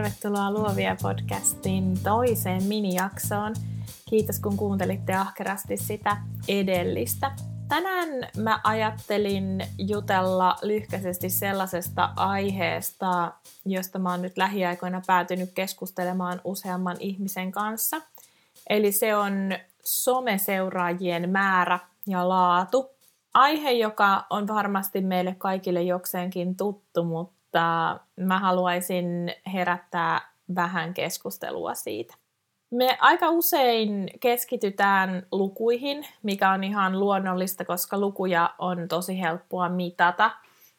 tervetuloa Luovia podcastin toiseen minijaksoon. Kiitos kun kuuntelitte ahkerasti sitä edellistä. Tänään mä ajattelin jutella lyhkäisesti sellaisesta aiheesta, josta mä oon nyt lähiaikoina päätynyt keskustelemaan useamman ihmisen kanssa. Eli se on someseuraajien määrä ja laatu. Aihe, joka on varmasti meille kaikille jokseenkin tuttu, mutta mutta mä haluaisin herättää vähän keskustelua siitä. Me aika usein keskitytään lukuihin, mikä on ihan luonnollista, koska lukuja on tosi helppoa mitata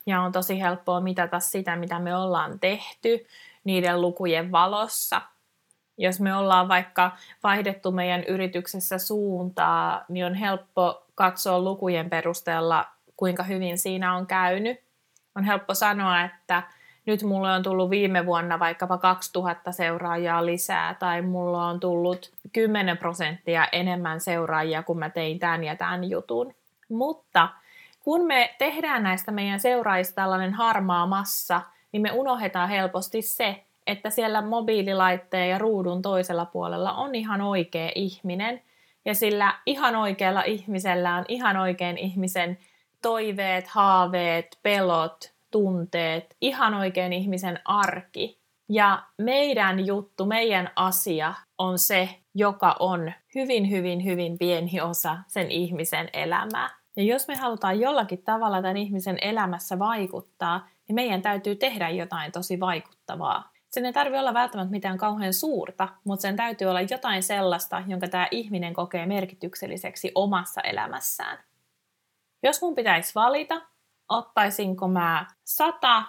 ja on tosi helppoa mitata sitä, mitä me ollaan tehty niiden lukujen valossa. Jos me ollaan vaikka vaihdettu meidän yrityksessä suuntaa, niin on helppo katsoa lukujen perusteella, kuinka hyvin siinä on käynyt on helppo sanoa, että nyt mulle on tullut viime vuonna vaikkapa 2000 seuraajaa lisää tai mulla on tullut 10 prosenttia enemmän seuraajia, kun mä tein tämän ja tämän jutun. Mutta kun me tehdään näistä meidän seuraajista tällainen harmaa massa, niin me unohdetaan helposti se, että siellä mobiililaitteen ja ruudun toisella puolella on ihan oikea ihminen. Ja sillä ihan oikealla ihmisellä on ihan oikein ihmisen toiveet, haaveet, pelot, tunteet, ihan oikein ihmisen arki. Ja meidän juttu, meidän asia on se, joka on hyvin, hyvin, hyvin pieni osa sen ihmisen elämää. Ja jos me halutaan jollakin tavalla tämän ihmisen elämässä vaikuttaa, niin meidän täytyy tehdä jotain tosi vaikuttavaa. Sen ei tarvitse olla välttämättä mitään kauhean suurta, mutta sen täytyy olla jotain sellaista, jonka tämä ihminen kokee merkitykselliseksi omassa elämässään. Jos mun pitäisi valita, ottaisinko mä sata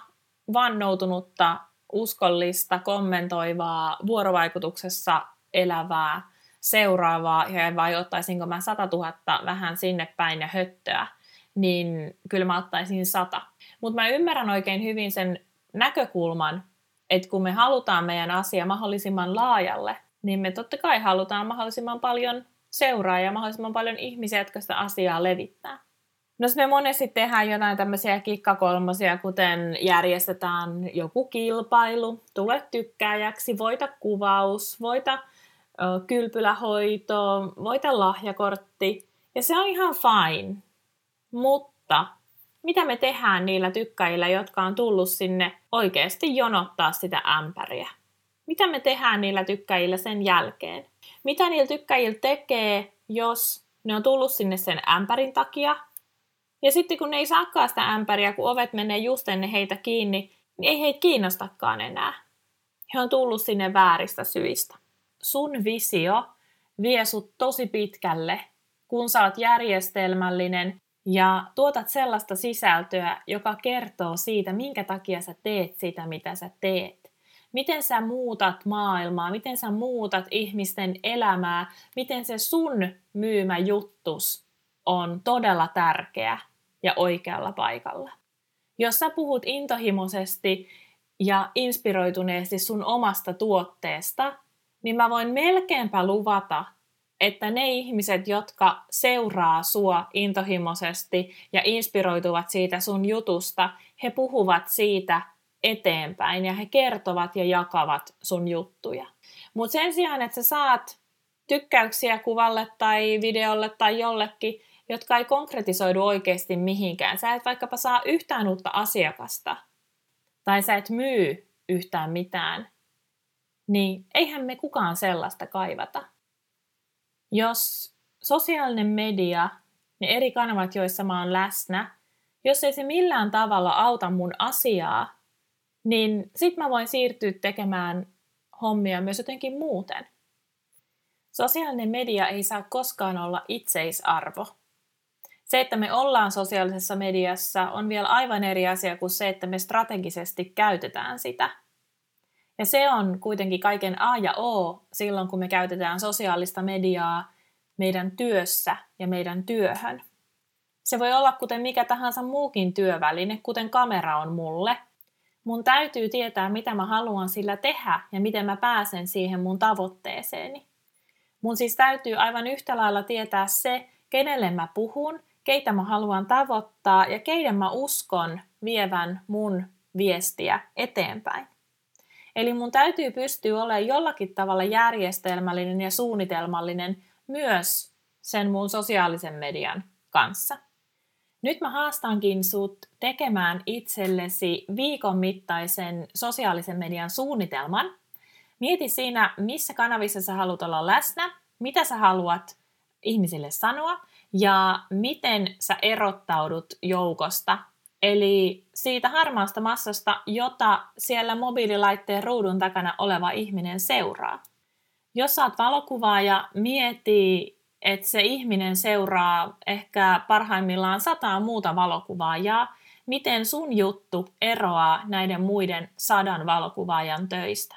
vannoutunutta, uskollista, kommentoivaa, vuorovaikutuksessa elävää, seuraavaa, ja vai ottaisinko mä sata tuhatta vähän sinne päin ja höttöä, niin kyllä mä ottaisin sata. Mutta mä ymmärrän oikein hyvin sen näkökulman, että kun me halutaan meidän asia mahdollisimman laajalle, niin me totta kai halutaan mahdollisimman paljon seuraajia, mahdollisimman paljon ihmisiä, jotka sitä asiaa levittää. No me monesti tehdään jotain tämmöisiä kikkakolmosia, kuten järjestetään joku kilpailu, tule tykkääjäksi, voita kuvaus, voita ö, kylpylähoito, voita lahjakortti. Ja se on ihan fine. Mutta mitä me tehdään niillä tykkäjillä, jotka on tullut sinne oikeasti jonottaa sitä ämpäriä? Mitä me tehdään niillä tykkäjillä sen jälkeen? Mitä niillä tykkäjillä tekee, jos ne on tullut sinne sen ämpärin takia, ja sitten kun ne ei saakaan sitä ämpäriä, kun ovet menee just ennen heitä kiinni, niin ei heitä kiinnostakaan enää. He on tullut sinne vääristä syistä. Sun visio vie sut tosi pitkälle, kun sä oot järjestelmällinen ja tuotat sellaista sisältöä, joka kertoo siitä, minkä takia sä teet sitä, mitä sä teet. Miten sä muutat maailmaa, miten sä muutat ihmisten elämää, miten se sun myymä juttus on todella tärkeä ja oikealla paikalla. Jos sä puhut intohimoisesti ja inspiroituneesti sun omasta tuotteesta, niin mä voin melkeinpä luvata, että ne ihmiset, jotka seuraa sua intohimoisesti ja inspiroituvat siitä sun jutusta, he puhuvat siitä eteenpäin ja he kertovat ja jakavat sun juttuja. Mutta sen sijaan, että sä saat tykkäyksiä kuvalle tai videolle tai jollekin, jotka ei konkretisoidu oikeasti mihinkään. Sä et vaikkapa saa yhtään uutta asiakasta tai sä et myy yhtään mitään, niin eihän me kukaan sellaista kaivata. Jos sosiaalinen media, ne eri kanavat, joissa mä oon läsnä, jos ei se millään tavalla auta mun asiaa, niin sit mä voin siirtyä tekemään hommia myös jotenkin muuten. Sosiaalinen media ei saa koskaan olla itseisarvo. Se, että me ollaan sosiaalisessa mediassa, on vielä aivan eri asia kuin se, että me strategisesti käytetään sitä. Ja se on kuitenkin kaiken A ja O silloin, kun me käytetään sosiaalista mediaa meidän työssä ja meidän työhön. Se voi olla kuten mikä tahansa muukin työväline, kuten kamera on mulle. Mun täytyy tietää, mitä mä haluan sillä tehdä ja miten mä pääsen siihen mun tavoitteeseeni. Mun siis täytyy aivan yhtä lailla tietää se, kenelle mä puhun, keitä mä haluan tavoittaa ja keiden mä uskon vievän mun viestiä eteenpäin. Eli mun täytyy pystyä olemaan jollakin tavalla järjestelmällinen ja suunnitelmallinen myös sen mun sosiaalisen median kanssa. Nyt mä haastankin sut tekemään itsellesi viikon mittaisen sosiaalisen median suunnitelman. Mieti siinä, missä kanavissa sä haluat olla läsnä, mitä sä haluat ihmisille sanoa ja miten sä erottaudut joukosta, eli siitä harmaasta massasta, jota siellä mobiililaitteen ruudun takana oleva ihminen seuraa. Jos saat valokuvaaja, mieti, että se ihminen seuraa ehkä parhaimmillaan sataa muuta valokuvaajaa, miten sun juttu eroaa näiden muiden sadan valokuvaajan töistä.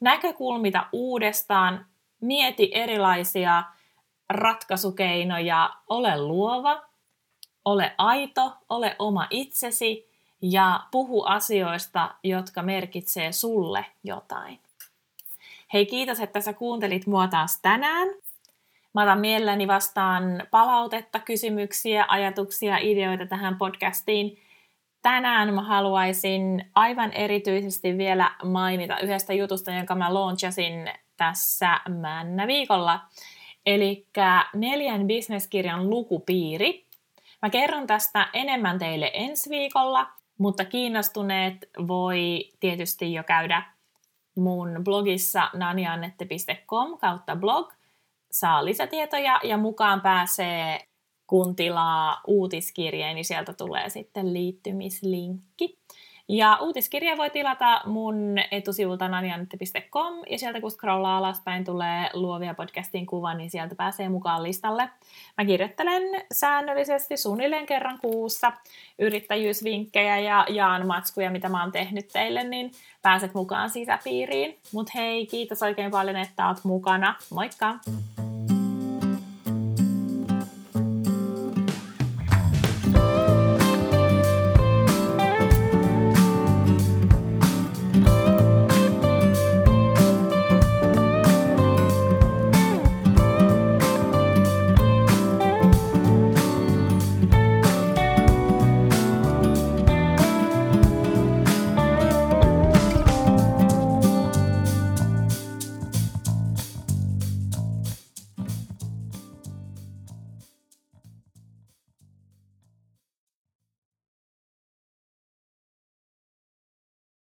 Näkökulmita uudestaan, mieti erilaisia ratkaisukeinoja, ole luova, ole aito, ole oma itsesi ja puhu asioista, jotka merkitsee sulle jotain. Hei kiitos, että sä kuuntelit mua taas tänään. Mä otan mielelläni vastaan palautetta, kysymyksiä, ajatuksia, ideoita tähän podcastiin. Tänään mä haluaisin aivan erityisesti vielä mainita yhdestä jutusta, jonka mä launchasin tässä männä viikolla. Eli neljän bisneskirjan lukupiiri. Mä kerron tästä enemmän teille ensi viikolla, mutta kiinnostuneet voi tietysti jo käydä mun blogissa naniannette.com kautta blog. Saa lisätietoja ja mukaan pääsee kun tilaa uutiskirjeen, niin sieltä tulee sitten liittymislinkki. Ja uutiskirja voi tilata mun etusivulta nanianette.com ja sieltä kun scrollaa alaspäin tulee luovia podcastin kuva, niin sieltä pääsee mukaan listalle. Mä kirjoittelen säännöllisesti suunnilleen kerran kuussa yrittäjyysvinkkejä ja jaan matskuja, mitä mä oon tehnyt teille, niin pääset mukaan sisäpiiriin. Mut hei, kiitos oikein paljon, että oot mukana. Moikka!